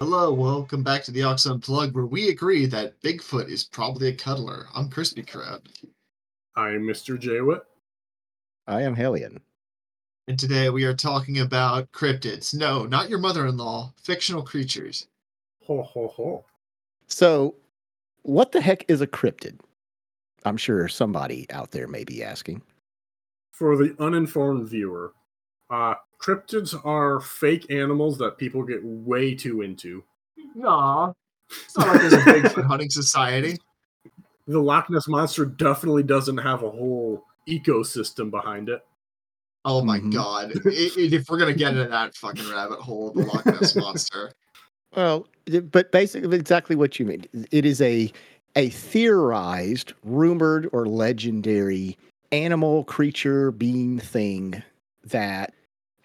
Hello, welcome back to the Ox Unplugged, where we agree that Bigfoot is probably a cuddler. I'm Crispy Crab, I'm Mr. Jaywit. I am Hellion. and today we are talking about cryptids. No, not your mother-in-law, fictional creatures. Ho ho ho. So, what the heck is a cryptid? I'm sure somebody out there may be asking. For the uninformed viewer, uh, cryptids are fake animals that people get way too into. Aw, it's not like there's a Bigfoot hunting society. The Loch Ness monster definitely doesn't have a whole ecosystem behind it. Oh my Mhm. god! I- I- if we're gonna get into that fucking rabbit hole, the Loch Ness monster. Well, it- but basically, exactly what you mean. It is a a theorized, rumored, or legendary animal, creature, being, thing that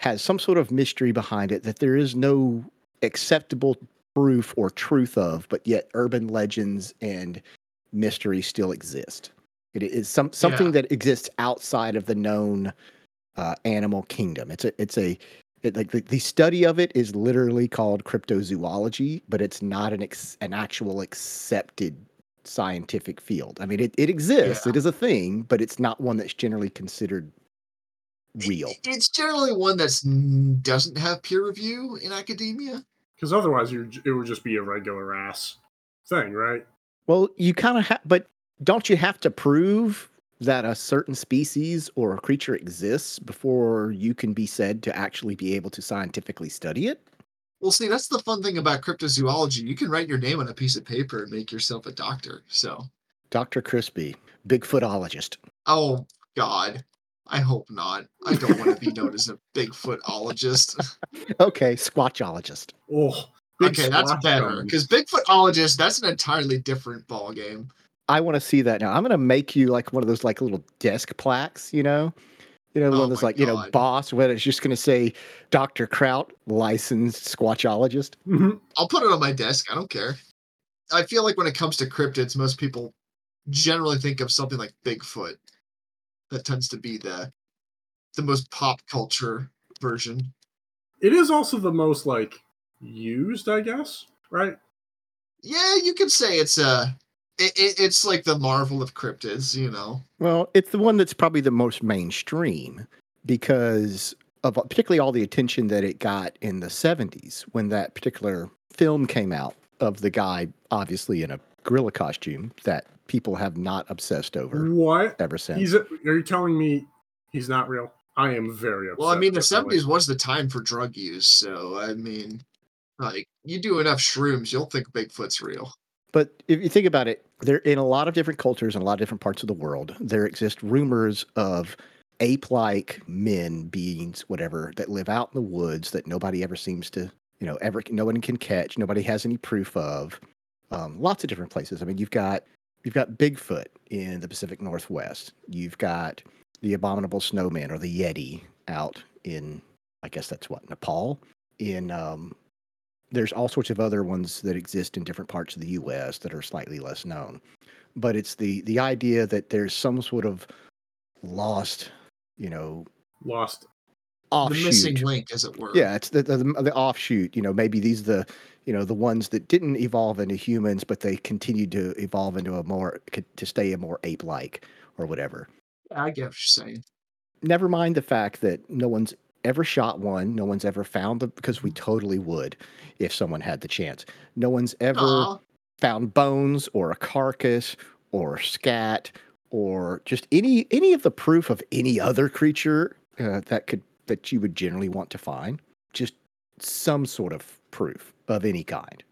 has some sort of mystery behind it that there is no acceptable proof or truth of, but yet urban legends and mystery still exist. It is some something Yeah. that exists outside of the known uh, animal kingdom. It's a it's a it, like the, the study of it is literally called cryptozoology, but it's not an ex, an actual accepted scientific field. I mean, it, it exists, Yeah. it is a thing, but it's not one that's generally considered real. It's generally one that's mm, doesn't have peer review in academia. Because otherwise, you it would just be a regular ass thing, right? Well, you kind of have, but don't you have to prove that a certain species or a creature exists before you can be said to actually be able to scientifically study it? Well, see, that's the fun thing about cryptozoology. You can write your name on a piece of paper and make yourself a doctor. So, Dr. Crispy, Bigfootologist. oh God, I hope not. I don't want to be known as a Bigfootologist. Okay, Squatchologist. Oh, okay, that's better because Bigfootologist that's an entirely different ball game. I want to see that now. I'm going to make you like one of those like little desk plaques, you know? You know, the Oh one that's my like, you know, boss, where it's just going to say Dr. Kraut, licensed Squatchologist. Mhm. I'll put it on my desk. I don't care. I feel like when it comes to cryptids, most people generally think of something like Bigfoot. That tends to be the the most pop culture version. It is also the most like used, I guess, right? Yeah, you could say it's a. It, it, it's like the Marvel of cryptids, you know. Well, it's the one that's probably the most mainstream because of particularly all the attention that it got in the 70s when that particular film came out of the guy, obviously in a gorilla costume, that people have not obsessed over What? ever since. He's. Are you telling me he's not real? I am very upset. Well, I mean, the with seventies was the time for drug use, so I mean, like you do enough shrooms, you'll think Bigfoot's real. But if you think about it, there in a lot of different cultures and a lot of different parts of the world, there exist rumors of ape-like men, beings, whatever, that live out in the woods that nobody ever seems to, you know, ever no one can catch, nobody has any proof of. Um, lots of different places. I mean, you've got you've got Bigfoot in the Pacific Northwest. You've got the abominable snowman or the Yeti out in, I guess that's what Nepal. In um, there's all sorts of other ones that exist in different parts of the US that are slightly less known. But it's the the idea that there's some sort of lost, you know, lost. offshoot. The missing link, as it were. Yeah, it's the, the the offshoot. You know, maybe these are the you know the ones that didn't evolve into humans, but they continued to evolve into a more to stay a more ape-like or whatever. I get what you're saying. Never mind the fact that no one's ever shot one. No one's ever found them because we totally would if someone had the chance. No one's ever found bones or a carcass or scat or just any any of the proof of any other creature uh, that could that you would generally want to find just some sort of proof of any kind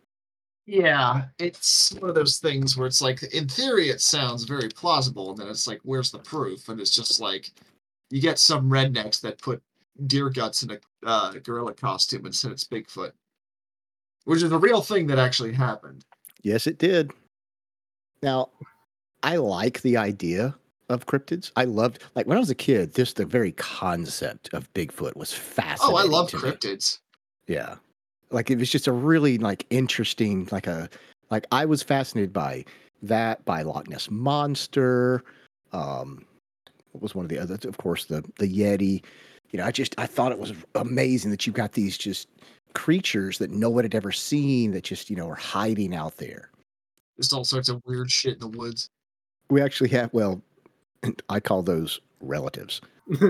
yeah, it's one of those things where it's like, in theory, it sounds very plausible, and then it's like, where's the proof? And it's just like, you get some rednecks that put deer guts in a uh, gorilla costume and said it's Bigfoot, which is a real thing that actually happened. yes it did now i like the idea of cryptids i loved like when i was a kid just the very concept of bigfoot was fascinating Oh, I love to me. cryptids. Yeah. Like it was just a really like interesting, like a like I was fascinated by that, by Loch Ness Monster. Um what was one of the others? Of course, the the Yeti. You know, I just I thought it was amazing that you got these just creatures that no one had ever seen that just you know are hiding out there. There's all sorts of weird shit in the woods. We actually have well, I call those relatives.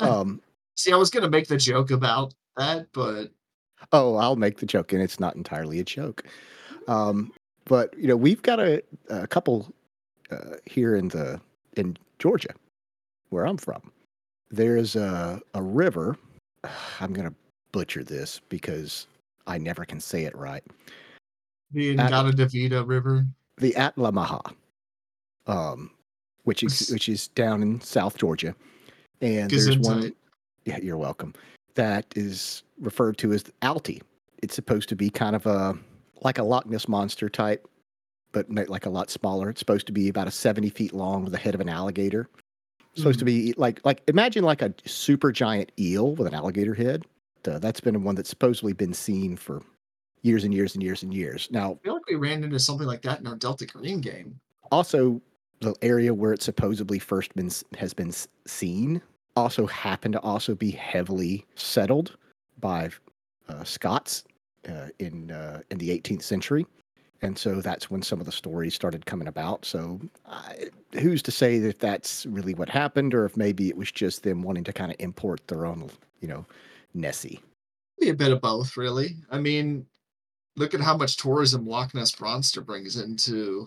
Um, See, I was gonna make the joke about that, but Oh, I'll make the joke, and it's not entirely a joke. Um, but you know, we've got a, a couple uh, here in the in Georgia, where I'm from. There's a a river. I'm gonna butcher this because I never can say it right. the At- Ngata Davida River. The Altamaha, um, which is which is down in South Georgia, and there's one. Yeah, you're welcome. That is referred to as Altie. It's supposed to be kind of a like a Loch Ness monster type, but like a lot smaller. It's supposed to be about a 70 feet long with the head of an alligator. Supposed to be like like imagine like a super giant eel with an alligator head. Uh, that's been one that's supposedly been seen for years and years and years and years. Now, I feel like we ran into something like that in our Delta Green game. also the area where it supposedly first been has been seen also happened to also be heavily settled by uh, Scots uh, in uh, in the 18th century, and so that's when some of the stories started coming about. So, who's to say that that's really what happened, or if maybe it was just them wanting to kind of import their own, you know, Nessie. Be a bit of both, really. I mean, look at how much tourism Loch Ness Monster brings into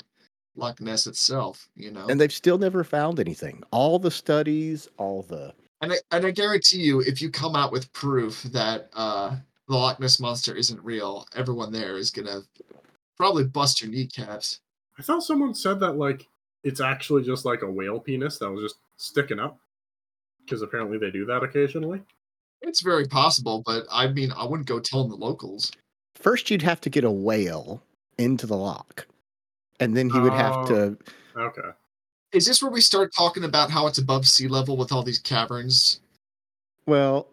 Loch Ness itself. You know, And they've still never found anything. All the studies, all the And I, and I guarantee you, if you come out with proof that uh, the Loch Ness monster isn't real, everyone there is gonna probably bust your kneecaps. I thought someone said that like it's actually just like a whale penis that was just sticking up. Because apparently they do that occasionally. It's very possible, but I mean, I wouldn't go telling the locals. first you'd have to get a whale into the lock and then he would have Oh. to Okay. Is this where we start talking about how it's above sea level with all these caverns? well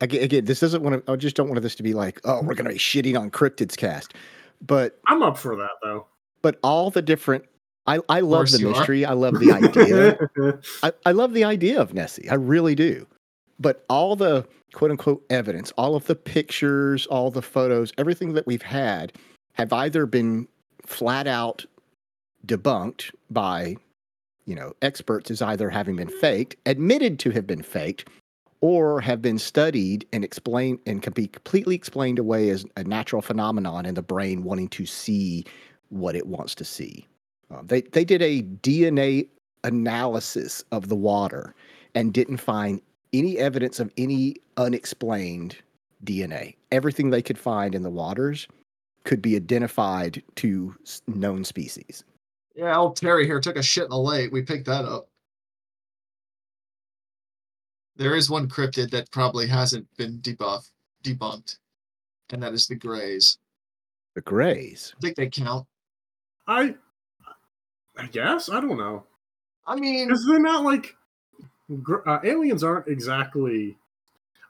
again, again this doesn't want to i just don't want this to be like oh we're going to be shitting on cryptids cast but I'm up for that though. but all the different i i love the you are. mystery i love the idea I, I love the idea of nessie i really do but all the quote unquote evidence all of the pictures all the photos everything that we've had have either been flat out debunked by you know experts as either having been faked admitted to have been faked or have been studied and explained and can be completely explained away as a natural phenomenon in the brain wanting to see what it wants to see. Um, they they did a dna analysis of the water and didn't find any evidence of any unexplained dna everything they could find in the waters could be identified to known species Yeah, old Terry here took a shit in the lake. We picked that up. There is one cryptid that probably hasn't been debuff debunked, and that is the Greys. the grays I think they count. I I guess I don't know I mean, because they're not like uh, aliens aren't exactly.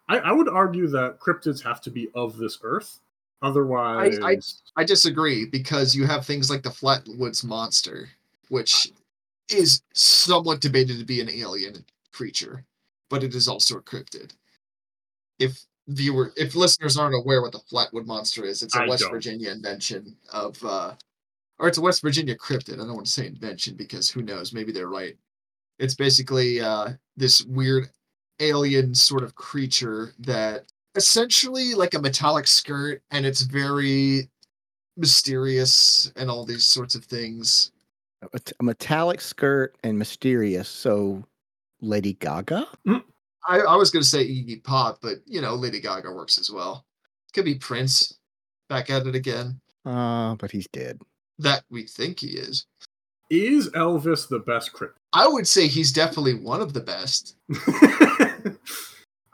I, I would argue that cryptids have to be of this earth, otherwise. I I disagree because you have things like the Flatwoods Monster, which is somewhat debated to be an alien creature, but it is also a cryptid. If viewer, if listeners aren't aware what the Flatwood Monster is, it's a I West don't. Virginia invention of, uh, or it's a West Virginia cryptid. I don't want to say invention because who knows? Maybe they're right. It's basically uh, this weird alien sort of creature that essentially like a metallic skirt, and it's very mysterious and all these sorts of things. a, t- a metallic skirt and mysterious so lady gaga I, I was going to say Iggy Pop, but you know, Lady Gaga works as well. Could be Prince back at it again. uh but he's dead That we think he is. Is Elvis the best cryptid? I would say he's definitely one of the best.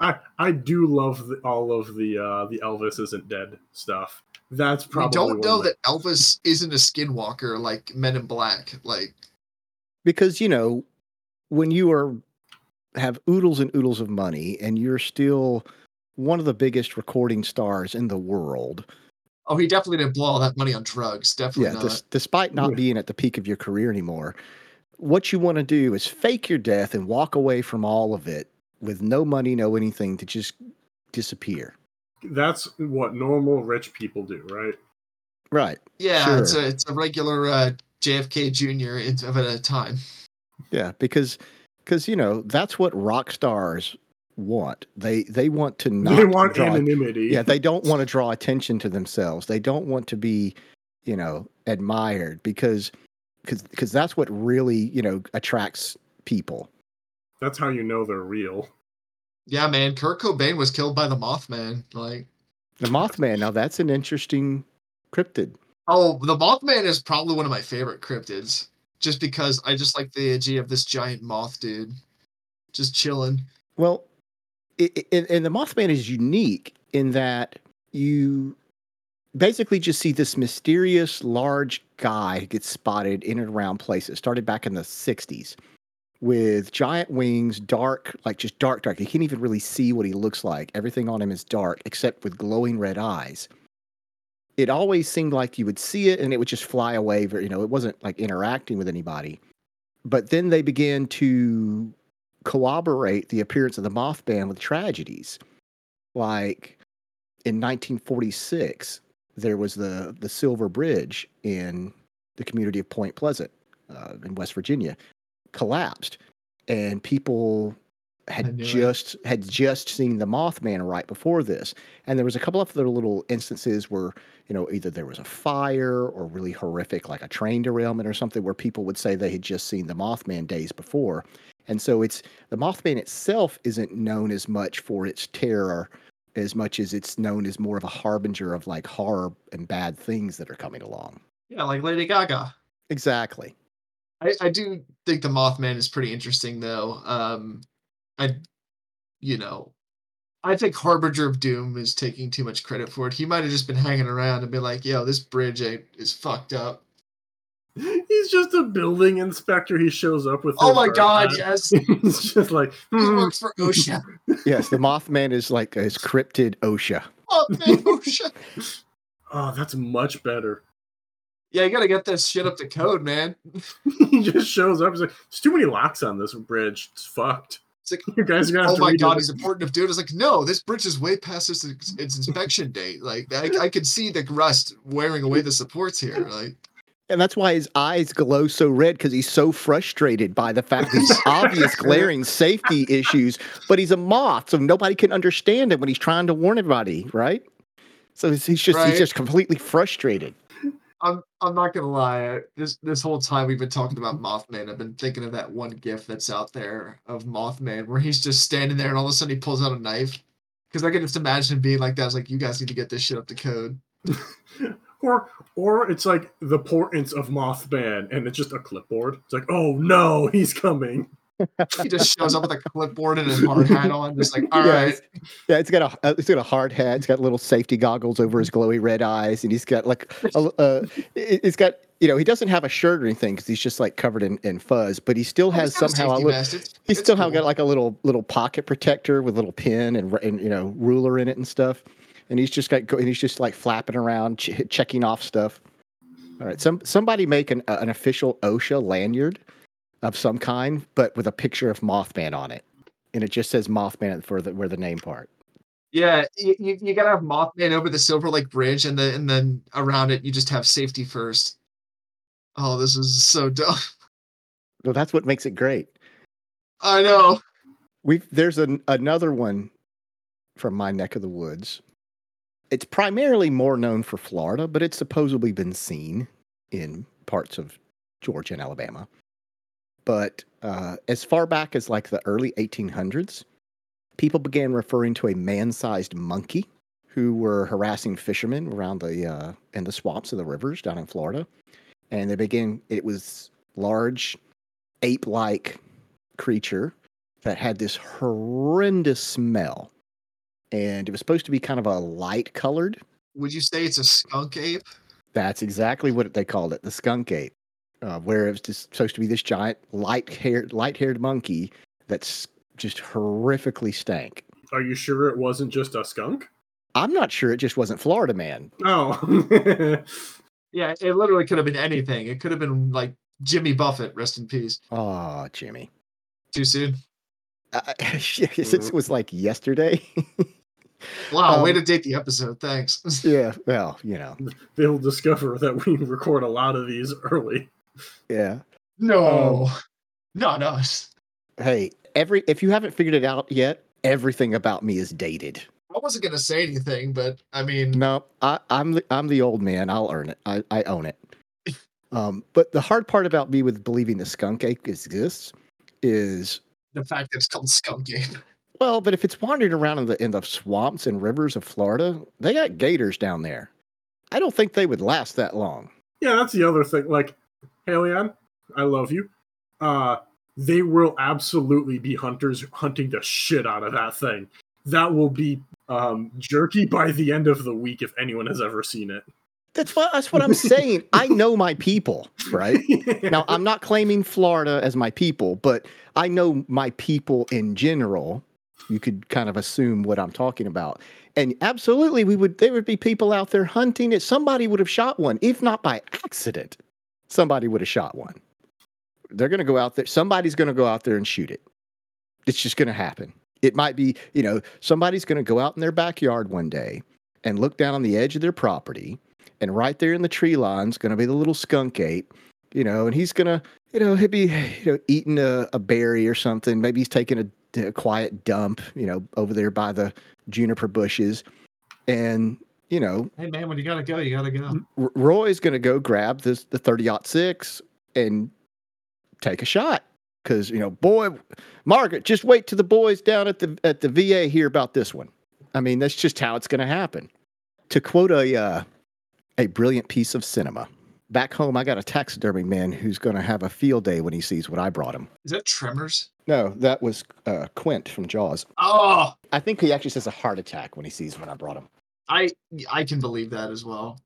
I I do love the, all of the uh, the Elvis isn't dead stuff. That's We probably don't know that Elvis isn't a skinwalker like Men in Black. Like, because you know when you are have oodles and oodles of money and you're still one of the biggest recording stars in the world oh, he definitely didn't blow all that money on drugs. Definitely yeah not. des- despite not Yeah. being at the peak of your career anymore what you want to do is fake your death and walk away from all of it with no money no anything to just disappear that's what normal rich people do, right? Right. Yeah, it's a it's a regular uh, JFK Jr. in- of a time. Yeah, because because you know that's what rock stars want. They they want to not they want draw, anonymity. Yeah, they don't want to draw attention to themselves. They don't want to be, you know, admired because because because that's what really you know attracts people. That's how you know they're real. Yeah, man. Kurt Cobain was killed by the Mothman. Like, The Mothman. Now that's an interesting cryptid. oh, the Mothman is probably one of my favorite cryptids, just because I just like the idea of this giant moth dude, just chilling. Well, i i and, and the Mothman is unique in that you basically just see this mysterious large guy who gets spotted in and around places. Started back in the '60s with giant wings, dark, like just dark, dark. You can't even really see what he looks like. Everything on him is dark except with glowing red eyes. It always seemed like you would see it and it would just fly away. You know, it wasn't like interacting with anybody. But then they began to corroborate the appearance of the Mothman with tragedies. Like in 1946, there was the the Silver Bridge in the community of Point Pleasant uh, in West Virginia collapsed, and people had knew it. just had just seen the Mothman right before this, and there was a couple of other little instances where you know either there was a fire or really horrific like a train derailment or something where people would say they had just seen the Mothman days before, and so it's the Mothman itself isn't known as much for its terror as much as it's known as more of a harbinger of like horror and bad things that are coming along. Yeah, like Lady Gaga. Exactly. I, I do think the Mothman is pretty interesting, though. Um, I, you know, I think Harbinger of Doom is taking too much credit for it. He might have just been hanging around and been like, "Yo, this bridge ain't, is fucked up." He's just a building inspector. He shows up with. Oh my god, hat. yes, He's just like, he "Hmm, works for OSHA. Yes, the Mothman is like a cryptid OSHA. Mothman OSHA. oh, that's much better. Yeah, you gotta get this shit up to code, man. he just shows up. He's like, "There's too many locks on this bridge. It's fucked. It's like, You guys are gonna have oh to my redo god, this." he's important enough dude. It's like, no, this bridge is way past its, its inspection date. Like, I, I could see the rust wearing away the supports here. Like, And that's why his eyes glow so red because he's so frustrated by the fact these obvious glaring safety issues. But he's a moth, so nobody can understand him when he's trying to warn everybody, right? So he's he's just Right. he's just completely frustrated. I'm I'm not gonna lie. This this whole time we've been talking about Mothman, I've been thinking of that one GIF that's out there of Mothman where he's just standing there and all of a sudden he pulls out a knife. Because I can just imagine being like that. It's like you guys need to get this shit up to code. Or, or it's like the portents of Mothman, and it's just a clipboard. It's like, oh no, he's coming. He just shows up with a clipboard and a hard hat on, just like, all Yeah, right. it's- Yeah, it's got a uh, it's got a hard hat. It's got little safety goggles over his glowy red eyes, and he's got like a, uh, it- it's got you know he doesn't have a shirt or anything because he's just like covered in, in fuzz, but he still has he's got a somehow a little. It's- he's still cool. got like a little little pocket protector with a little pin and, and you know ruler in it and stuff, and he's just got go- and he's just like flapping around ch- checking off stuff. All right, some somebody make an uh, an official OSHA lanyard of some kind, but with a picture of Mothman on it, and it just says Mothman for the where the name part. Yeah, you, you, gotta have Mothman over the Silver Lake Bridge, and then and then around it you just have safety first. Oh, this is so dumb. Well, that's what makes it great. I know. We've there's an, another one from my neck of the woods. It's primarily more known for Florida, but it's supposedly been seen in parts of Georgia and Alabama. But uh, as far back as like the early 1800s, people began referring to a man-sized monkey who were harassing fishermen around the uh, in the swamps of the rivers down in Florida, and they began. It was large, ape-like creature that had this horrendous smell. And it was supposed to be kind of a light colored. Would you say it's a skunk ape? That's exactly what they called it, the skunk ape. Uh, where it was just supposed to be this giant light haired light haired monkey that's just horrifically stank. Are you sure it wasn't just a skunk? I'm not sure it just wasn't Florida man. Oh, Yeah, it literally could have been anything. It could have been like Jimmy Buffett, rest in peace. Oh, Jimmy. Too soon. Uh, since it was like yesterday, Wow, way Um, to date the episode. Thanks. Yeah, well, you know, They'll discover that we record a lot of these early. Yeah. No, no, no. it's- Hey, every if you haven't figured it out yet, everything about me is dated. I wasn't gonna say anything, but I mean, No, I, I'm the I'm the old man. I'll earn it. I, I own it. Um, but the hard part about me with believing the skunk ape exists is the fact that it's called Skunk ape. well, but if it's wandering around in the in the swamps and rivers of Florida, they got gators down there. I don't think they would last that long. Yeah, that's the other thing. Like, Hellion, I love you. Uh, they will absolutely be hunters hunting the shit out of that thing. That will be um, jerky by the end of the week if anyone has ever seen it. That's what that's what I'm saying. I know my people, right? Now, I'm not claiming Florida as my people, but I know my people in general. You could kind of assume what I'm talking about. And absolutely, we would there would be people out there hunting it. Somebody would have shot one, if not by accident. Somebody would have shot one. They're going to go out there. Somebody's going to go out there and shoot it. It's just going to happen. It might be, you know, somebody's going to go out in their backyard one day and look down on the edge of their property, and right there in the tree line is going to be the little skunk ape, you know, and he's going to, you know, he'll be, you know, eating a, a berry or something. Maybe he's taking a, a quiet dump, you know, over there by the juniper bushes, and you know, Hey man, when you gotta go, you gotta go. Roy's going to go grab this the 30 six and take a shot because you know, boy, Margaret, just wait till the boys down at the at the VA hear about this one. I mean, that's just how it's going to happen. To quote a uh, a brilliant piece of cinema. Back home, I got a taxidermy man who's going to have a field day when he sees what I brought him. Is that Tremors? No, that was uh, Quint from Jaws. Oh, I think he actually says a heart attack when he sees what I brought him. I I can believe that as well.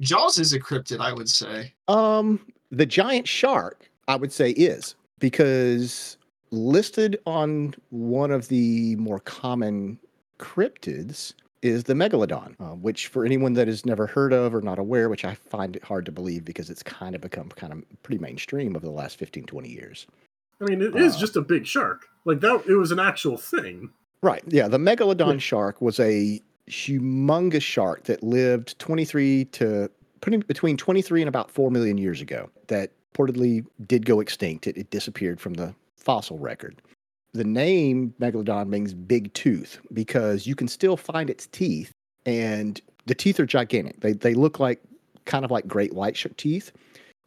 Jaws is a cryptid, I would say. Um, the giant shark, I would say, is because listed on one of the more common cryptids is the megalodon, uh, which for anyone that has never heard of or not aware, which I find it hard to believe because it's kind of become kind of pretty mainstream over the last 15, 20 years. I mean, it is Uh, just a big shark. Like that, it was an actual thing. Right. Yeah. The megalodon Yeah. shark was a humongous shark that lived 23 to between 23 and about 4 million years ago that reportedly did go extinct. It, it disappeared from the fossil record. The name megalodon means big tooth because you can still find its teeth and the teeth are gigantic. They, they look like kind of like great white sh- teeth,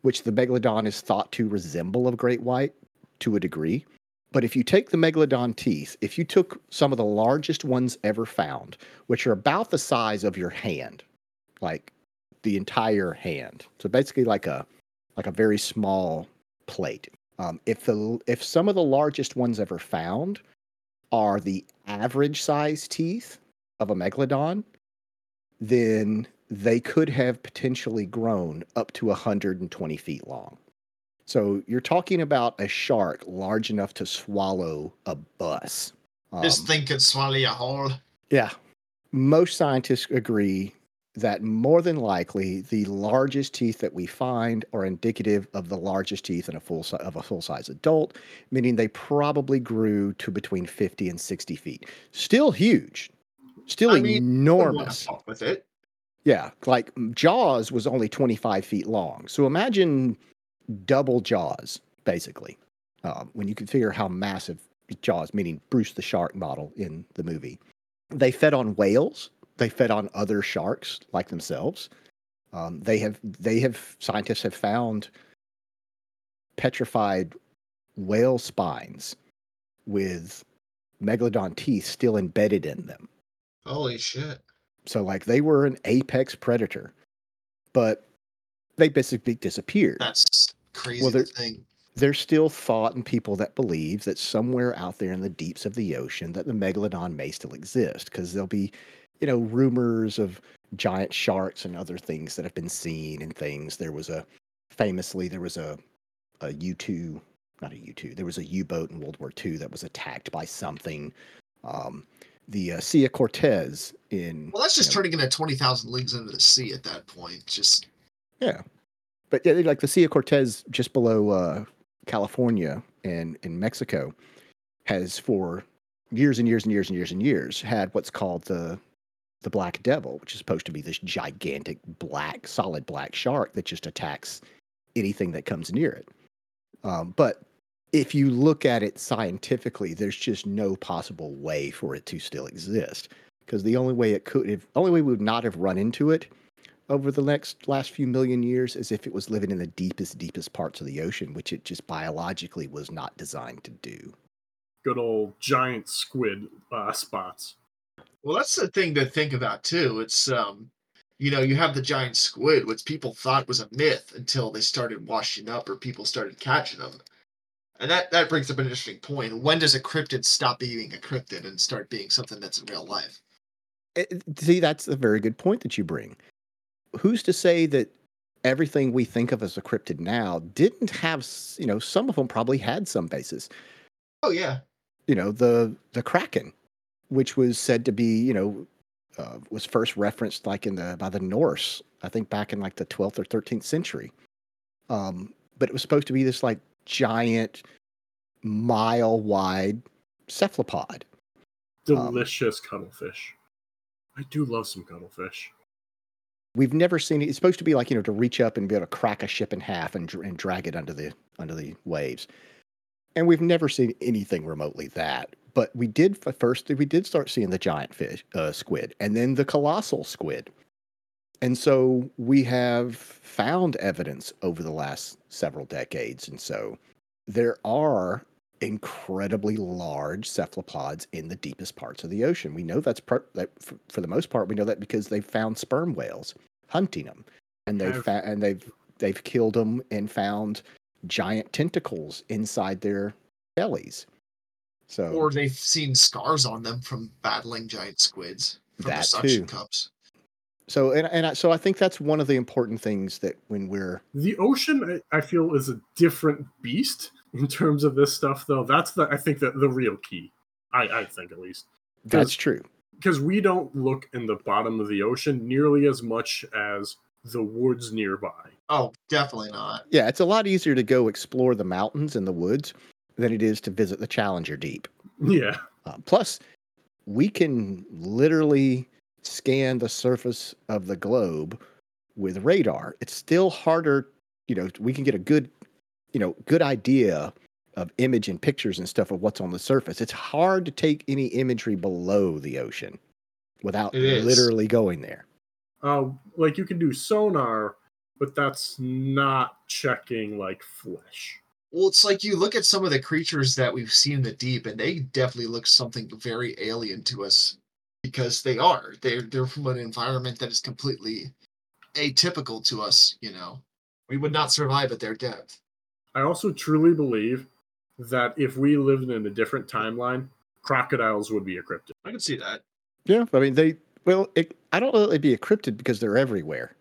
which the megalodon is thought to resemble of great white to a degree. But if you take the megalodon teeth, if you took some of the largest ones ever found, which are about the size of your hand, like the entire hand, so basically like a like a very small plate. Um, if the if some of the largest ones ever found are the average size teeth of a megalodon, then they could have potentially grown up to 120 feet long. So you're talking about a shark large enough to swallow a bus. this Um, thing could swallow you whole. yeah. Most scientists agree that more than likely the largest teeth that we find are indicative of the largest teeth in a full si- of a full size adult, meaning they probably grew to between 50 and 60 feet. Still huge. Still I mean, enormous. with it. Yeah, like Jaws was only 25 feet long. So imagine double Jaws, basically, um, when you can figure how massive Jaws, meaning Bruce the shark model in the movie. They fed on whales. They fed on other sharks like themselves. Um, they have they have scientists have found petrified whale spines with megalodon teeth still embedded in them. Holy shit. So like they were an apex predator, but they basically disappeared. That's crazy Well, there- think. There's still thought and people that believe that somewhere out there in the deeps of the ocean that the megalodon may still exist because there'll be, you know, rumors of giant sharks and other things that have been seen and things. There was a famously there was a a U two, not a U two. There was a U boat in World War II that was attacked by something. Um, the uh, Cia Cortez in Well, that's you just know, turning into 20,000 leagues under the sea at that point. Just, Yeah, but yeah, like the Sea of Cortez, just below uh, California and in Mexico, has for years and years and years and years and years had what's called the the black devil, which is supposed to be this gigantic black, solid black shark that just attacks anything that comes near it. Um, but if you look at it scientifically, there's just no possible way for it to still exist. Because the only way it could, if only way we would not have run into it over the next last few million years as if it was living in the deepest, deepest parts of the ocean, which it just biologically was not designed to do. Good old giant squid uh, spots. Well, that's the thing to think about too. It's um, you know, you have the giant squid, which people thought was a myth until they started washing up or people started catching them. And that that brings up an interesting point. When does a cryptid stop being a cryptid and start being something that's in real life? It- Eh, see, that's a very good point that you bring. Who's to say that everything we think of as a cryptid now didn't have, you know, some of them probably had some basis. Oh yeah. You know, the the kraken, which was said to be, you know, uh, was first referenced like in the by the Norse, I think back in like the 12th or 13th century. Um, but it was supposed to be this like giant, mile wide cephalopod. Um, Delicious cuttlefish. I do love some cuttlefish. We've never seen it. It's supposed to be like you know to reach up and be able to crack a ship in half and, and drag it under the under the waves, and we've never seen anything remotely that. But we did first. We did start seeing the giant fish, uh, squid, and then the colossal squid, and so we have found evidence over the last several decades, and so there are incredibly large cephalopods in the deepest parts of the ocean. We know that's per- that for, for the most part we know that because they've found sperm whales hunting them, and they've Have- fa- and they've they've killed them and found giant tentacles inside their bellies. So Or they've seen scars on them from battling giant squids from the That suction too. cups. so and and I, so I think that's one of the important things that when we're The ocean, I, I feel, is a different beast in terms of this stuff, though. That's the I think the, the real key. I, I think at least that's true. because we don't look in the bottom of the ocean nearly as much as the woods nearby. Oh, definitely not. Yeah, it's a lot easier to go explore the mountains and the woods than it is to visit the Challenger Deep. Yeah, Uh, plus, we can literally scan the surface of the globe with radar. It's still harder, you know, we can get a good, you know, good idea of image and pictures and stuff of what's on the surface. It's hard to take any imagery below the ocean without literally going there. uh, like you can do sonar, but that's not checking like flesh. Well, it's like you look at some of the creatures that we've seen in the deep, and they definitely look something very alien to us because they are. They're they're from an environment that is completely atypical to us. You know, we would not survive at their depth. I also truly believe that if we lived in a different timeline, crocodiles would be a cryptid. I can see that. Yeah, I mean, they, well, it, I don't know that they'd be a cryptid because they're everywhere.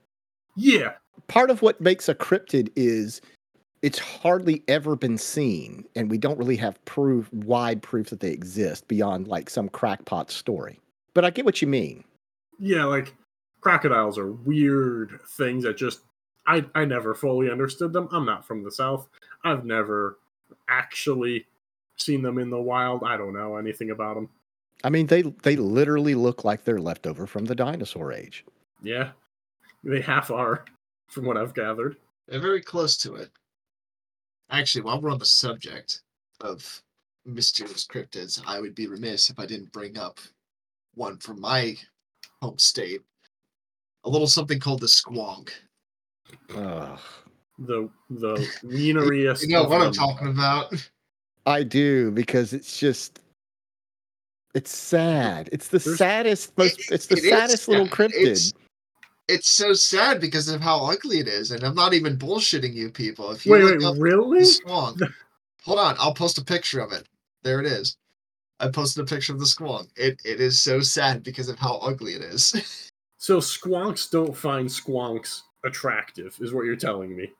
Yeah, part of what makes a cryptid is it's hardly ever been seen and we don't really have proof wide proof that they exist beyond like some crackpot story but i get what you mean yeah, like crocodiles are weird things that just I I never fully understood them. I'm not from the south. I've never actually seen them in the wild. I don't know anything about them. i mean they they literally look like they're left over from the dinosaur age Yeah, they half are, from what I've gathered. They're very close to it. Actually, while we're on the subject of mysterious cryptids, I would be remiss if I didn't bring up one from my home state. A little something called the squonk. Ugh. The the wieneriest. You know what I'm talking about? i do because it's just it's sad it's the There's- saddest most It- it's the it is saddest little sad. cryptid It's- It's so sad because of how ugly it is, and I'm not even bullshitting you people. If you Wait, wait, up really? squonk, hold on, I'll post a picture of it. There it is. I posted a picture of the squonk. It it is so sad because of how ugly it is. So squonks don't find squonks attractive, is what you're telling me.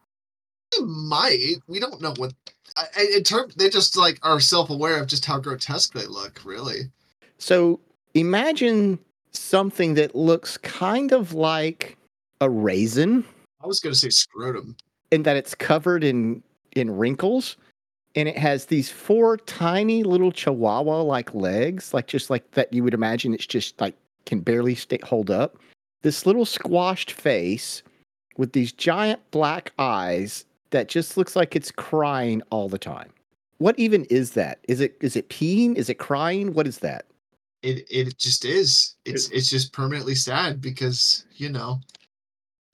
They might. We don't know what. I, I- in term, they just like are self-aware of just how grotesque they look. Really, So imagine something that looks kind of like a raisin I was gonna say scrotum. in that it's covered in in wrinkles and it has these four tiny little chihuahua like legs, like just like that you would imagine it's just like can barely stay hold up. This little squashed face with these giant black eyes that just looks like it's crying all the time. What even is that? Is it is it peeing? Is it crying? What is that? It it just is. It's it's just permanently sad because you know,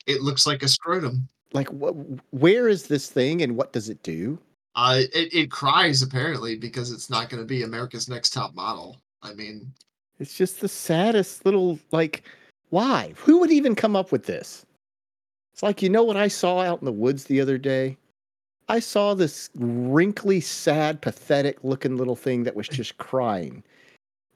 it looks like a scrotum. Like what where is this thing and what does it do? Uh, it it cries apparently because it's not going to be America's Next Top Model. I mean, It's just the saddest little like why? Who would even come up with this? It's like you know what I saw out in the woods the other day? I saw this wrinkly, sad, pathetic looking little thing that was just crying.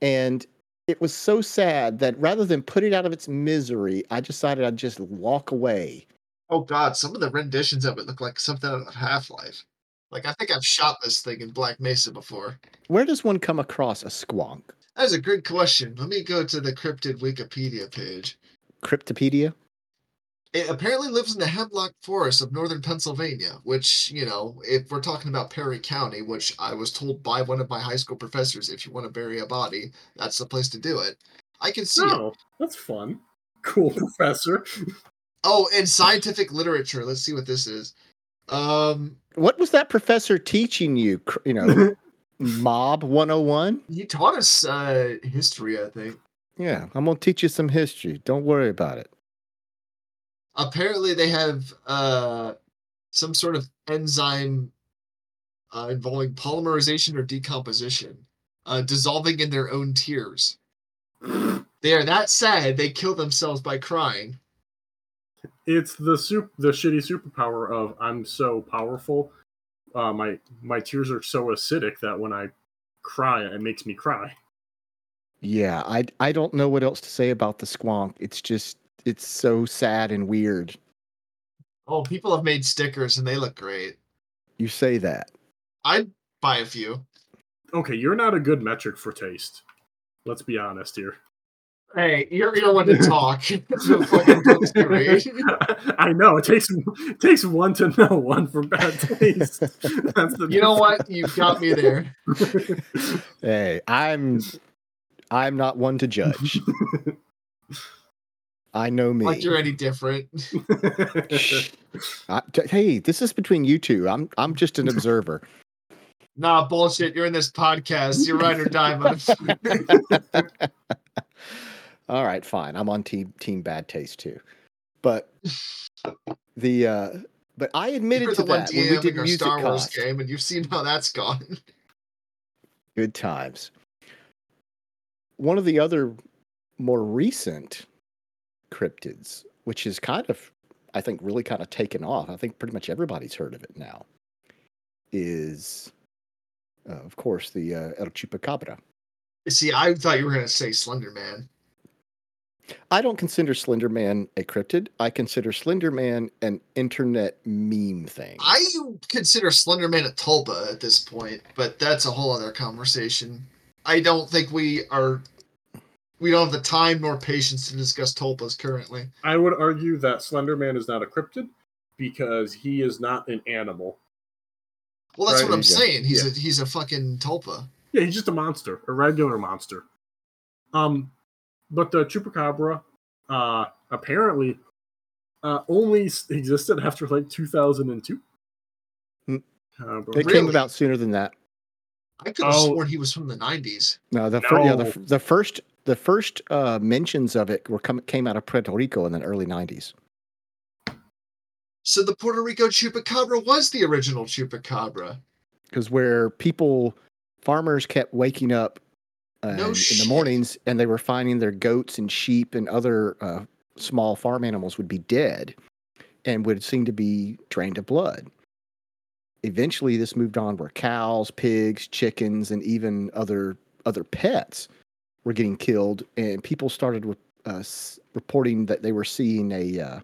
And it was so sad that rather than put it out of its misery, I decided I'd just walk away. oh god, some of the renditions of it look like something out of Half Life. Like I think I've shot this thing in Black Mesa before. Where does one come across a squonk? That's a good question. Let me go to the cryptid Wikipedia page. Cryptopedia? It apparently lives in the hemlock forest of northern Pennsylvania, which, you know, if we're talking about Perry County, which I was told by one of my high school professors, if you want to bury a body, that's the place to do it. I can see it. Oh, that's fun. Cool, professor. Oh, and scientific literature. Let's see what this is. Um, What was that professor teaching you? You know, Mob 101? he taught us uh, history, I think. Yeah, I'm going to teach you some history. Don't worry about it. Apparently they have uh some sort of enzyme uh, involving polymerization or decomposition uh, dissolving in their own tears they are that sad they kill themselves by crying It's the soup, the shitty superpower of I'm so powerful. Uh, my my tears are so acidic that when I cry, it makes me cry. Yeah, I I don't know what else to say about the squonk. It's just it's so sad and weird. oh people have made stickers and they look great You say that. i'd buy a few Okay, you're not a good metric for taste. Let's be honest here. hey you're, you're one to talk The fucking book's great. I know it takes it takes one to know one for bad taste. That's the you know what you've got me there Hey, I'm I'm not one to judge. I know me. like you're any different I- t- hey, this is between you two. I'm I'm just an observer. nah bullshit you're in this podcast you're right or die. All right, fine. I'm on team team bad taste too. But the uh but I admitted You're to the that when we did our music Star Wars cost. game, and you've seen how that's gone. Good times. One of the other more recent cryptids, which is kind of, I think, really kind of taken off. I think pretty much everybody's heard of it now. Is, uh, of course, the uh, El Chupacabra. See, I thought you were gonna say Slender Man. I don't consider Slender Man a cryptid. I consider Slender Man an internet meme thing. I consider Slender Man a tulpa at this point, but that's a whole other conversation. I don't think we are. We don't have the time nor patience to discuss tulpas currently. I would argue that Slenderman is not a cryptid because he is not an animal. Well, that's Right, what I'm there you go. saying. He's Yeah. a he's a fucking tulpa. Yeah, he's just a monster, a regular monster. Um, but the chupacabra, uh, apparently, uh, only existed after like 2002. Hmm. Uh, but- it came about sooner than that. I could have Oh. sworn he was from the '90s. No, the fir- yeah, the, the first the first uh, mentions of it were come, came out of Puerto Rico in the early '90s. So the Puerto Rico chupacabra was the original chupacabra. because where people farmers kept waking up uh, No in the mornings and they were finding their goats and sheep and other uh, small farm animals would be dead and would seem to be drained of blood eventually this moved on where cows pigs chickens and even other other pets were getting killed and people started uh, reporting that they were seeing a uh,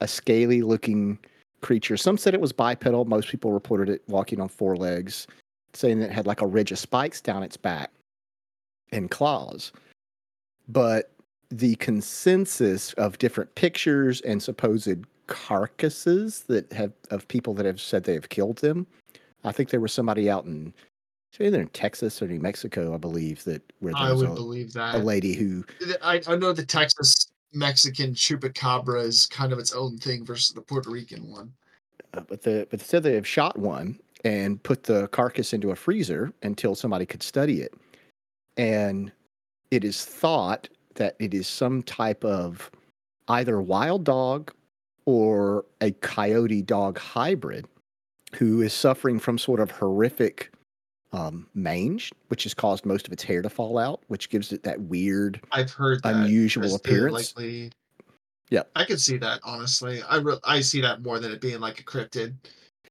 a scaly looking creature. Some said it was bipedal. Most people reported it walking on four legs, saying that it had like a ridge of spikes down its back and claws. But the consensus of different pictures and supposed carcasses that have of people that have said they have killed them I think there was somebody out in either in Texas or New Mexico, I believe, that where I would a, believe a that. lady who I, I know the Texas Mexican chupacabra is kind of its own thing versus the Puerto Rican one. uh, but the but they said they have shot one and put the carcass into a freezer until somebody could study it, and it is thought that it is some type of either wild dog or a coyote dog hybrid who is suffering from sort of horrific um, mange, which has caused most of its hair to fall out, which gives it that weird I've heard that unusual appearance. likely- Yep. I can see that honestly. I re- I see that more than it being like a cryptid.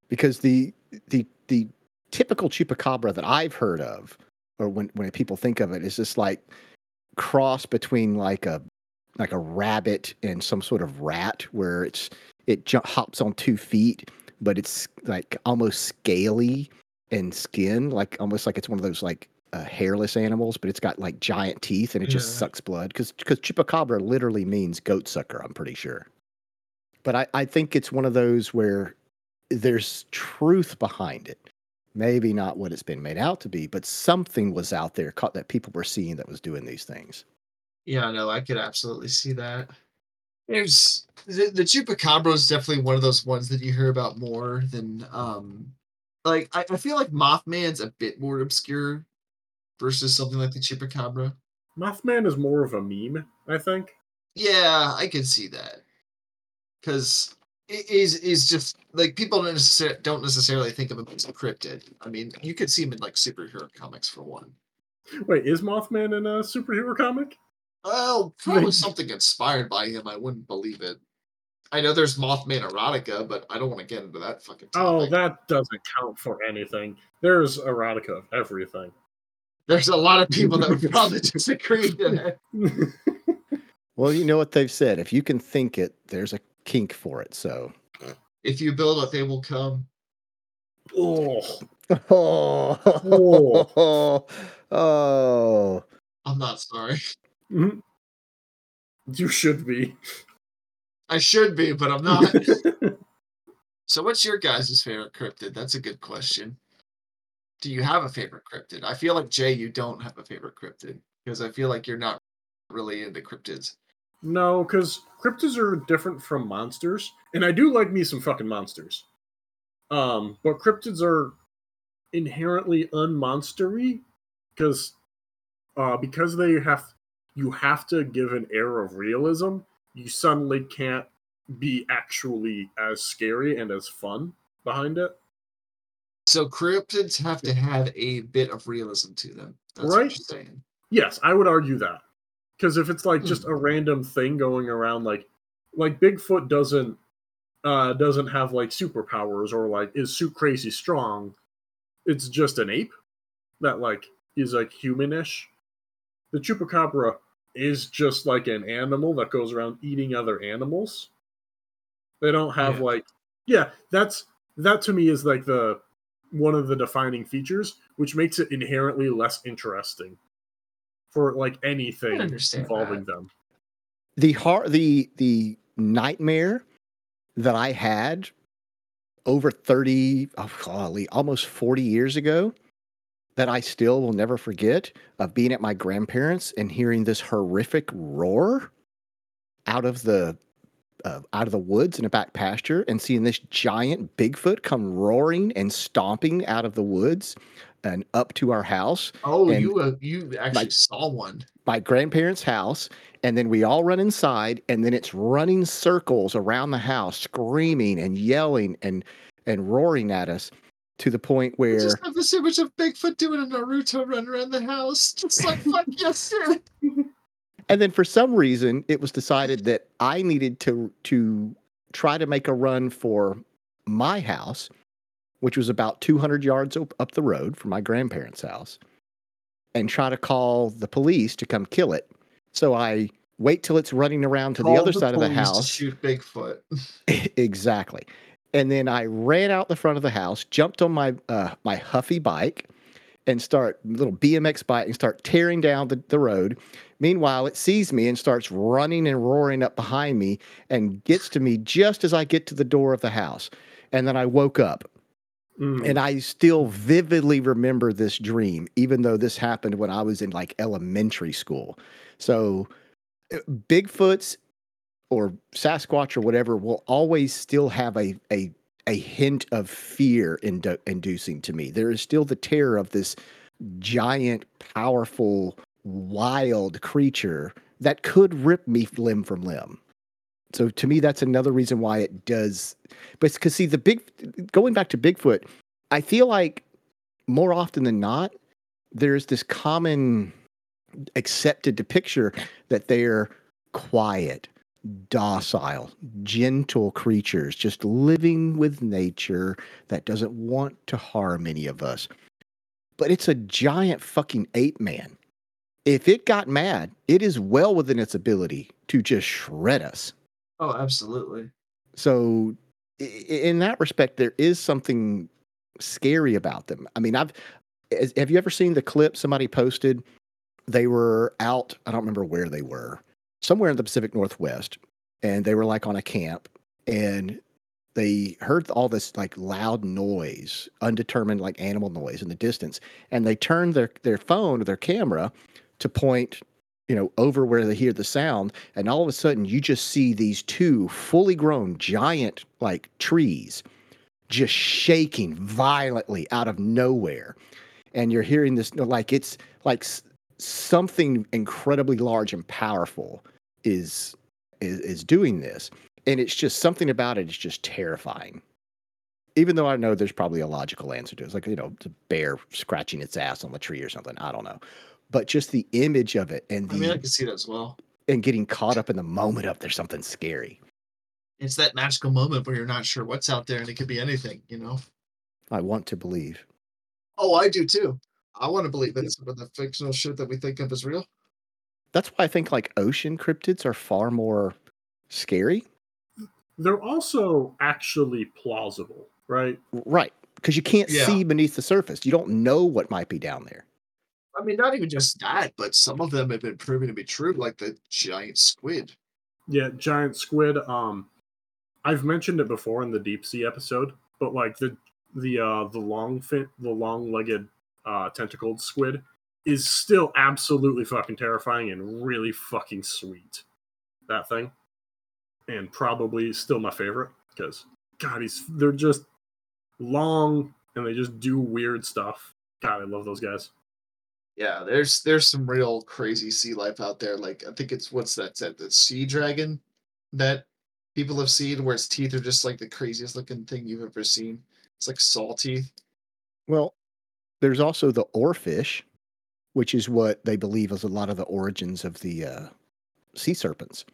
because the the the typical chupacabra that I've heard of, or when when people think of it, is this like cross between like a like a rabbit and some sort of rat, where it's it ju- hops on two feet, but it's like almost scaly and skin, like almost like it's one of those like uh, hairless animals, but it's got like giant teeth and it just Yeah. sucks blood. Because because chupacabra literally means goat sucker. I'm pretty sure. But I, I think it's one of those where there's truth behind it. Maybe not what it's been made out to be, but something was out there caught that people were seeing that was doing these things. Yeah, no, I could absolutely see that. There's the, the chupacabra is definitely one of those ones that you hear about more than um like I, I feel like Mothman's a bit more obscure versus something like the chupacabra. Mothman is more of a meme, I think. Yeah, I can see that. Cause it is is just like people don't necessarily don't necessarily think of him as a cryptid. I mean, you could see him in like superhero comics for one. Wait, is Mothman in a superhero comic? Well, probably something inspired by him. I wouldn't believe it. I know there's Mothman erotica, but I don't want to get into that fucking. Oh, that doesn't count for anything. There's erotica of everything. There's a lot of people that would probably disagree. To that. Well, you know what they've said. If you can think it, there's a kink for it. So If you build it, they will come. oh, Oh, oh. I'm not sorry. You should be. I should be, but I'm not. so, what's your guys' favorite cryptid? That's a good question. Do you have a favorite cryptid? I feel like Jay, you don't have a favorite cryptid because I feel like you're not really into cryptids. No, because cryptids are different from monsters, and I do like me some fucking monsters. Um, but cryptids are inherently unmonstery because uh, because they have you have to give an air of realism. You suddenly can't be actually as scary and as fun behind it. So cryptids have to have a bit of realism to them. That's what Right. you're saying. Yes, I would argue that. Because if it's like just a random thing going around like like Bigfoot doesn't uh doesn't have like superpowers or like is su crazy strong. It's just an ape that like is like humanish. The chupacabra is just like an animal that goes around eating other animals. They don't have Yeah. like yeah, that's that to me is like the one of the defining features, which makes it inherently less interesting for like anything understand involving them. the har the the nightmare that I had over 30 oh, golly, almost 40 years ago that I still will never forget of being at my grandparents and hearing this horrific roar out of the uh, out of the woods in a back pasture and seeing this giant Bigfoot come roaring and stomping out of the woods and up to our house Oh, And, you uh, you actually like- saw one. my grandparents' house, and then we all run inside, and then it's running circles around the house, screaming and yelling and and roaring at us to the point where I just have this image of Bigfoot doing a Naruto run around the house, just like fuck yes, sir. and then for some reason it was decided that I needed to to try to make a run for my house, which was about 200 yards up, up the road from my grandparents' house, and try to call the police to come kill it. So I wait till it's running around to the other side of the house. shoot Bigfoot. exactly. And then I ran out the front of the house, jumped on my uh, my Huffy bike, and start little BMX bike and start tearing down the, the road. Meanwhile, it sees me and starts running and roaring up behind me and gets to me just as I get to the door of the house. And then I woke up. Mm. And I still vividly remember this dream, even though this happened when I was in like elementary school. So, uh, Bigfoots or Sasquatch or whatever will always still have a a a hint of fear indu- inducing to me. There is still the terror of this giant, powerful, wild creature that could rip me limb from limb. So to me, that's another reason why it does. But because see, the big going back to Bigfoot, I feel like more often than not, there's this common accepted picture that they're quiet, docile, gentle creatures, just living with nature that doesn't want to harm any of us. But it's a giant fucking ape man. If it got mad, it is well within its ability to just shred us. Oh, absolutely. So, in that respect, there is something scary about them. I mean, I've have you ever seen the clip somebody posted? They were out. I don't remember where they were, somewhere in the Pacific Northwest, and they were like on a camp, and they heard all this like loud noise, undetermined like animal noise in the distance, and they turned their their phone or their camera to point you know over where they hear the sound and all of a sudden you just see these two fully grown giant like trees just shaking violently out of nowhere and you're hearing this like it's like something incredibly large and powerful is is, is doing this and it's just something about it is just terrifying even though i know there's probably a logical answer to it it's like you know the bear scratching its ass on the tree or something i don't know but just the image of it and I mean, I can see that as well. and getting caught up in the moment of there's something scary. It's that magical moment where you're not sure what's out there and it could be anything, you know? I want to believe. Oh, I do too. I want to believe that some of the fictional shit that we think of is real. That's why I think like ocean cryptids are far more scary. They're also actually plausible, right? Right. Because you can't Yeah. see beneath the surface. You don't know what might be down there. I mean, not even just that, but some of them have been proven to be true, like the giant squid. Yeah, giant squid. Um, I've mentioned it before in the deep sea episode, but like the the uh the long fin the long legged uh tentacled squid is still absolutely fucking terrifying and really fucking sweet. That thing, and probably still my favorite because God, he's they're just long and they just do weird stuff. God, I love those guys. Yeah, there's there's some real crazy sea life out there. Like I think it's what's that that the sea dragon that people have seen where its teeth are just like the craziest looking thing you've ever seen. It's like saw teeth. Well, there's also the oarfish, which is what they believe is a lot of the origins of the uh, sea serpents.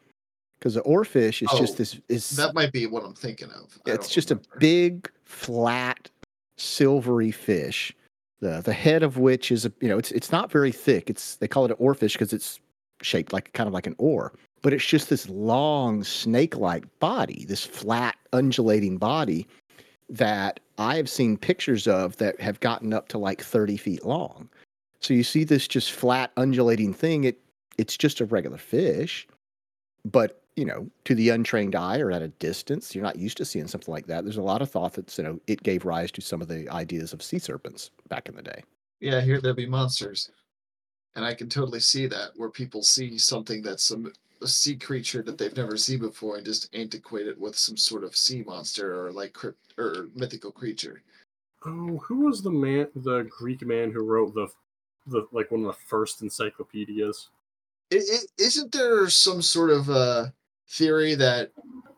Because the oarfish is just Oh, this is That might be what I'm thinking of. I it's just a big, flat, silvery fish. The the head of which is a you know it's it's not very thick. It's they call it an oarfish because it's shaped like kind of like an oar, but it's just this long snake-like body, this flat, undulating body that I've seen pictures of that have gotten up to like 30 feet long. So you see this just flat, undulating thing. It it's just a regular fish, but you know, to the untrained eye or at a distance, you're not used to seeing something like that. There's a lot of thought that you know it gave rise to some of the ideas of sea serpents back in the day. Yeah, here there be monsters. And I can totally see that where people see something that's some a sea creature that they've never seen before and just antiquate it with some sort of sea monster or like crypt or mythical creature. Oh, who was the man, the Greek man who wrote the, the like one of the first encyclopedias? is it, isn't there some sort of uh theory that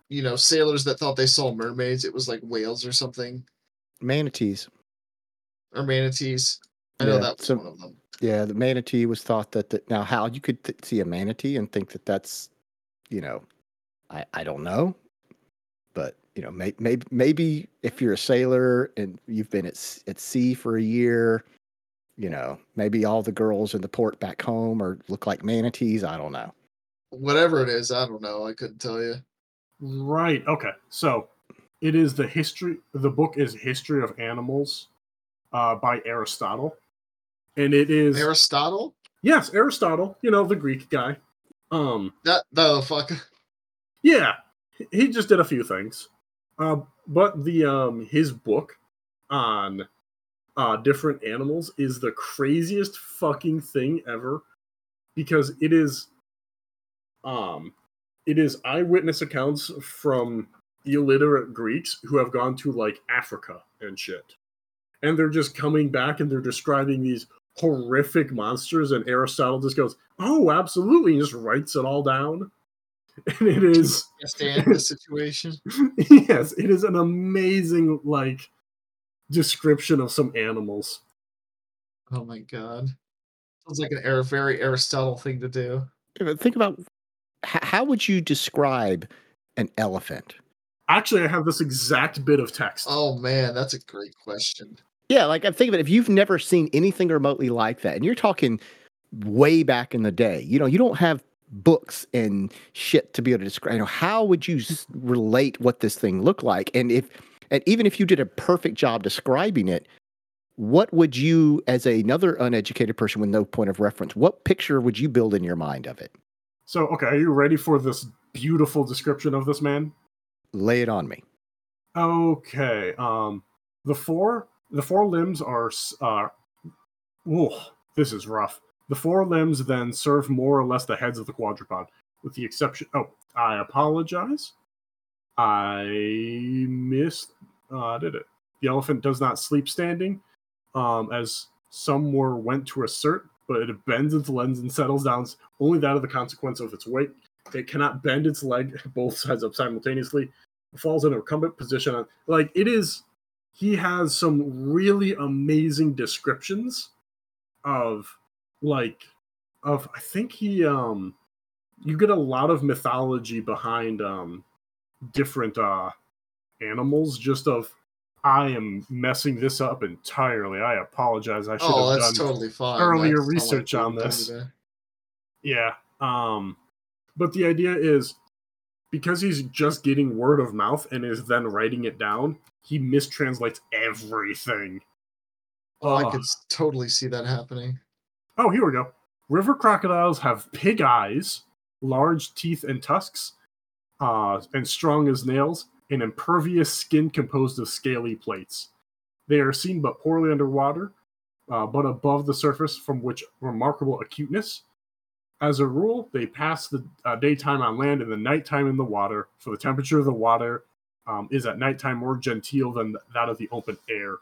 you know sailors that thought they saw mermaids it was like whales or something Manatees. or manatees i know Yeah, that was so- one of them Yeah, the manatee was thought that the, now how you could th- see a manatee and think that that's, you know, I I don't know, but you know, may, maybe maybe if you're a sailor and you've been at at sea for a year, you know, maybe all the girls in the port back home are look like manatees. I don't know. whatever it is i don't know i couldn't tell you Right. Okay. So it is the history. The book is History of Animals, uh, by Aristotle, and it is aristotle yes, Aristotle. You know the Greek guy. Um. that the fuck Yeah, he just did a few things. Uh, but the um his book on uh, different animals is the craziest fucking thing ever because it is um it is eyewitness accounts from illiterate Greeks who have gone to like Africa and shit. And they're just coming back and they're describing these horrific monsters and Aristotle just goes, "Oh, absolutely," and just writes it all down. And it is Understand the situation. yes, it is an amazing like description of some animals. Oh my god. Sounds like an Ar- very Aristotle thing to do. Think about how would you describe an elephant? Actually, I have this exact bit of text. Oh man, that's a great question. Yeah, like I'm thinking of it. If you've never seen anything remotely like that, and you're talking way back in the day, you know, you don't have books and shit to be able to describe. You know, how would you s- relate what this thing looked like? And if, and even if you did a perfect job describing it, what would you, as another uneducated person with no point of reference, what picture would you build in your mind of it? So, okay, are you ready for this beautiful description of this man? Lay it on me. Okay. Um, the four the four limbs are uh, ooh, this is rough. The four limbs then serve more or less the heads of the quadruped, with the exception. Oh, I apologize. I missed. Uh, did it? The elephant does not sleep standing, um, as some more went to assert, but it bends its lens and settles down. Only that of the consequence of its weight. It cannot bend its leg both sides up simultaneously. It falls in a recumbent position. On, like it is, he has some really amazing descriptions of like of I think he um you get a lot of mythology behind um different uh animals just of I am messing this up entirely. I apologize. I should Oh, have done totally earlier That's research on this. Yeah. Um but the idea is because he's just getting word of mouth and is then writing it down, he mistranslates everything. Oh, I could totally see that happening. Oh, here we go. River crocodiles have pig eyes, large teeth and tusks, uh, and strong as nails, and impervious skin composed of scaly plates. They are seen but poorly underwater, uh, but above the surface, from which remarkable acuteness. As a rule, they pass the uh, daytime on land and the nighttime in the water, for the temperature of the water um, is at nighttime more genteel than that of the open air.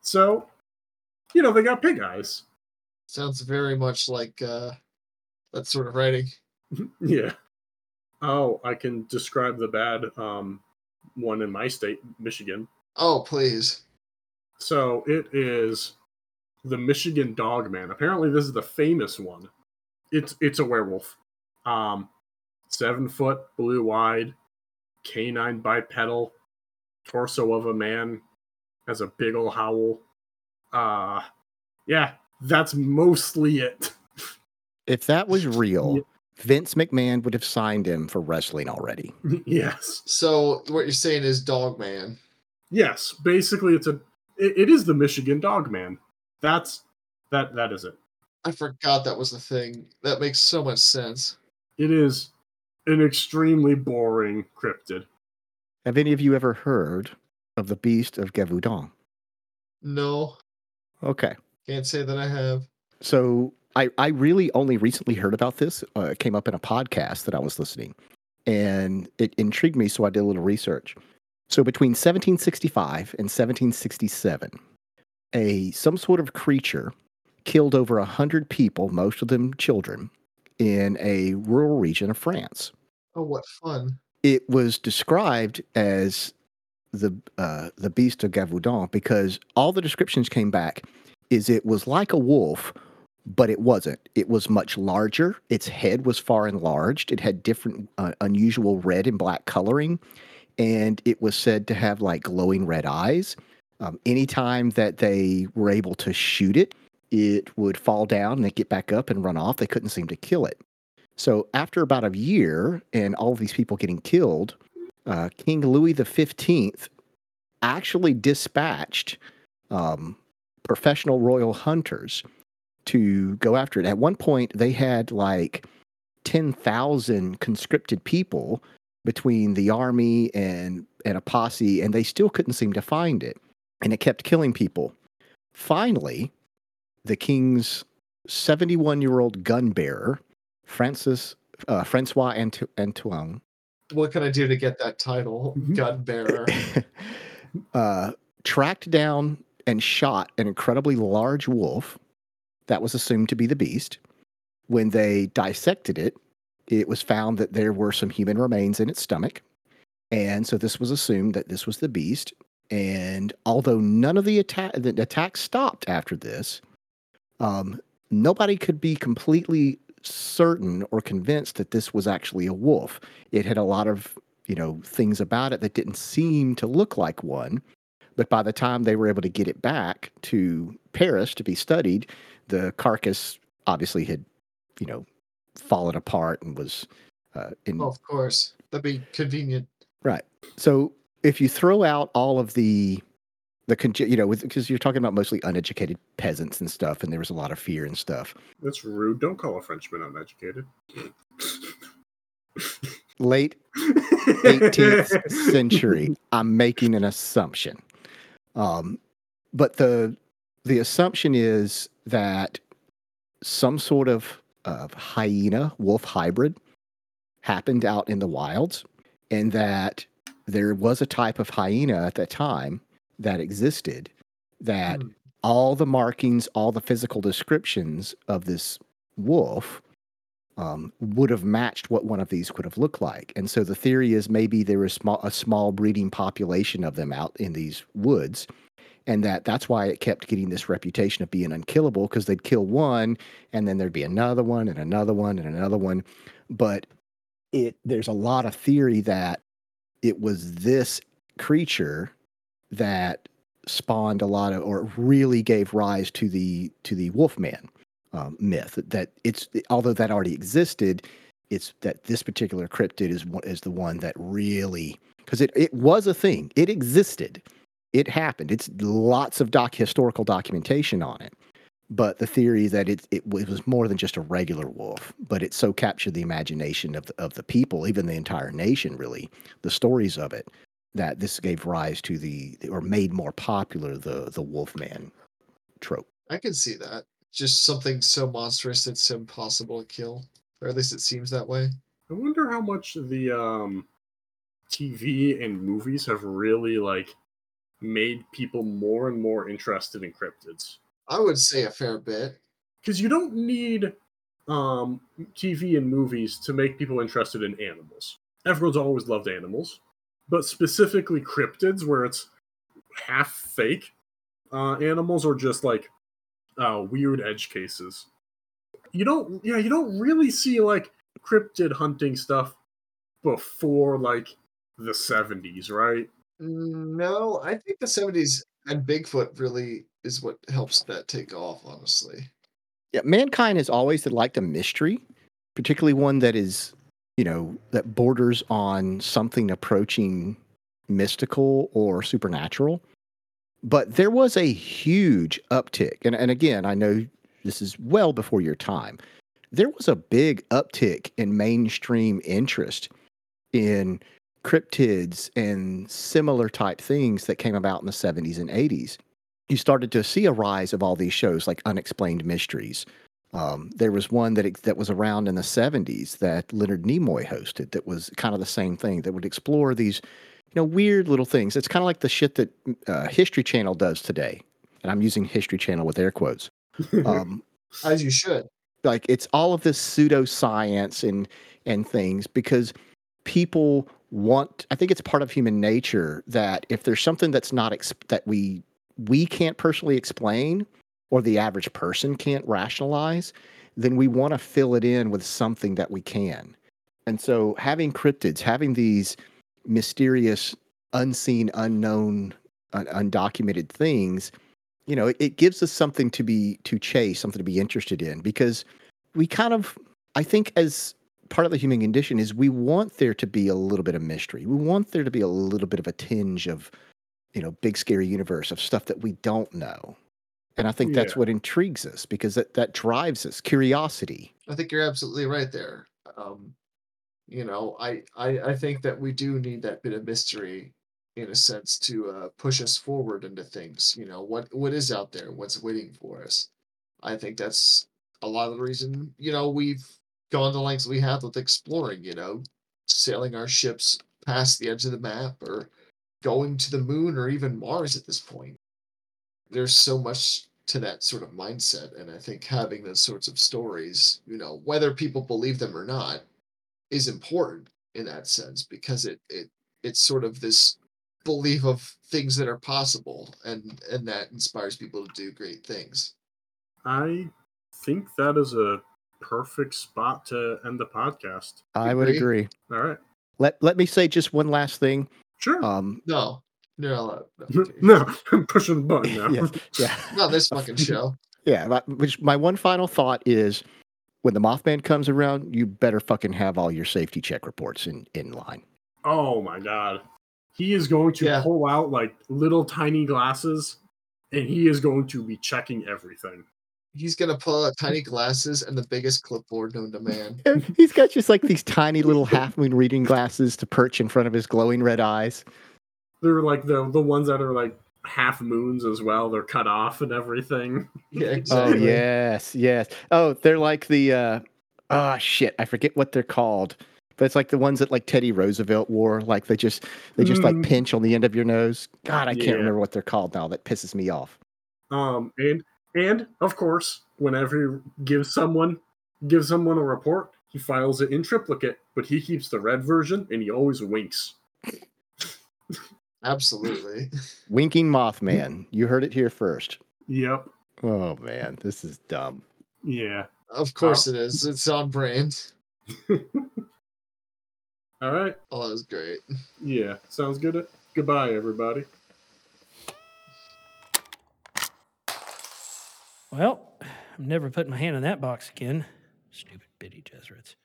So, you know, they got pig eyes. Sounds very much like uh, that sort of writing. Yeah. Oh, I can describe the bad um, one in my state, Michigan. Oh, please. So it is the Michigan Dog Man. Apparently, this is the famous one. It's it's a werewolf. Um, seven foot, blue eyed, canine bipedal, torso of a man, has a big ol' howl. Uh, yeah, that's mostly it. If that was real, Yeah. Vince McMahon would have signed him for wrestling already. yes. So what you're saying is Dog Man. Yes, basically, it's a it, it is the Michigan Dog Man. That's that that is it. I forgot that was the thing. That makes so much sense. It is an extremely boring cryptid. Have any of you ever heard of the Beast of Gévaudan? No, Okay. can't say that I have. So I, I really only recently heard about this. Uh, it came up in a podcast that I was listening, and it intrigued me. So I did a little research. So between 1765 and 1767, a some sort of creature killed over a hundred people, most of them children, in a rural region of France. Oh, what fun! It was described as the uh, the beast of Gévaudan because all the descriptions came back is it was like a wolf, but it wasn't. It was much larger. Its head was far enlarged. It had different uh, unusual red and black coloring, and it was said to have like glowing red eyes. Um, anytime that they were able to shoot it, it would fall down and they get back up and run off. They couldn't seem to kill it. So after about a year and all of these people getting killed, uh, King Louis the Fifteenth actually dispatched um, professional royal hunters to go after it. At one point, they had like ten thousand conscripted people between the army and and a posse, and they still couldn't seem to find it. and it kept killing people. Finally, the king's 71 year old gun bearer, Francis uh, Francois Antoine, What can I do to get that title? Mhm. Gun bearer. uh, tracked down and shot an incredibly large wolf that was assumed to be the beast. When they dissected it, it was found that there were some human remains in its stomach. And so this was assumed that this was the beast. And although none of the attack the attack stopped after this, um, nobody could be completely certain or convinced that this was actually a wolf. It had a lot of you know things about it that didn't seem to look like one. But by the time they were able to get it back to Paris to be studied, the carcass obviously had you know fallen apart and was uh, in oh, of course. That'd be convenient. Right. So if you throw out all of the the conge- you know because you're talking about mostly uneducated peasants and stuff, and there was a lot of fear and stuff. That's rude. Don't call a Frenchman uneducated. Late 18th century. I'm making an assumption. Um, but the the assumption is that some sort of of hyena wolf hybrid happened out in the wilds, and that there was a type of hyena at that time that existed that Hmm. all the markings, all the physical descriptions of this wolf um, would have matched what one of these could have looked like. And so the theory is maybe there was small, a small breeding population of them out in these woods. And that that's why it kept getting this reputation of being unkillable because they'd kill one and then there'd be another one and another one and another one. But it there's a lot of theory that it was this creature that spawned a lot of or really gave rise to the to the wolfman um, myth that it's although that already existed it's that this particular cryptid is is the one that really because it, it was a thing. It existed. It happened. It's lots of doc historical documentation on it. But the theory that it, it it was more than just a regular wolf but it so captured the imagination of the, of the people even the entire nation really the stories of it that this gave rise to the or made more popular the the wolfman trope I can see that. Just something so monstrous it's impossible to kill. Or at least it seems that way. I wonder how much the um, TV and movies have really like made people more and more interested in cryptids. I would say a fair bit. Because you don't need um, TV and movies to make people interested in animals. Everyone's always loved animals, but specifically cryptids, where it's half fake uh, animals or just like uh, weird edge cases. You don't, yeah, you don't really see like cryptid hunting stuff before like the 70s, right? No, I think the 70s and Bigfoot really is what helps that take off, honestly. Yeah, mankind has always liked a mystery, particularly one that is, you know, that borders on something approaching mystical or supernatural. But there was a huge uptick. And, and again, I know this is well before your time. There was a big uptick in mainstream interest in cryptids and similar type things that came about in the 70s and 80s you started to see a rise of all these shows like unexplained mysteries um, there was one that that was around in the 70s that leonard nimoy hosted that was kind of the same thing that would explore these you know weird little things it's kind of like the shit that uh, history channel does today and i'm using history channel with air quotes um, As you should. like it's all of this pseudoscience and and things because people want i think it's part of human nature that if there's something that's not ex- that we we can't personally explain or the average person can't rationalize then we want to fill it in with something that we can. And so having cryptids having these mysterious unseen unknown un- undocumented things you know it, it gives us something to be to chase something to be interested in because we kind of i think as part of the human condition is we want there to be a little bit of mystery. We want there to be a little bit of a tinge of you know big scary universe of stuff that we don't know and i think that's Yeah. what intrigues us because that, that drives us curiosity I think you're absolutely right there. Um, you know, I, I I think that we do need that bit of mystery in a sense to uh, push us forward into things. You know what what is out there, what's waiting for us. I think that's a lot of the reason you know we've gone the lengths we have with exploring. You know, sailing our ships past the edge of the map or going to the moon or even Mars at this point. There's so much to that sort of mindset, and I think having those sorts of stories, you know, whether people believe them or not, is important in that sense because it it it's sort of this belief of things that are possible and and that inspires people to do great things I think that is a perfect spot to end the podcast. I would Agree. agree. All right. Let let me say just one last thing. Sure. Um, no you're not allowed no, no, I'm pushing the button now. yeah, yeah, not this fucking show yeah. My, which my one final thought is, when the Mothman comes around, you better fucking have all your safety check reports in in line. Oh my god. He is going to Yeah. pull out like little tiny glasses and he is going to be checking everything. he's gonna pull out tiny glasses and the biggest clipboard known to man He's got just like these tiny little half moon reading glasses to perch in front of his glowing red eyes. They're like the the ones that are like half moons as well. They're cut off and everything. yeah Oh yes, yes. Oh, they're like the uh oh shit, I forget what they're called. But it's like the ones that like Teddy Roosevelt wore. Like they just they just like Mm. pinch on the end of your nose. God, I Yeah. can't remember what they're called now. That pisses me off. Um and and of course, whenever he gives someone gives someone a report, he files it in triplicate, but he keeps the red version and he always winks. absolutely Winking Mothman. You heard it here first. Yep. Oh man, this is dumb. Yeah. of course it is it's on brand All right. oh that was great Yeah. Sounds good. Goodbye, everybody. Well, I'm never putting my hand in that box again. Stupid bitty Jesuits.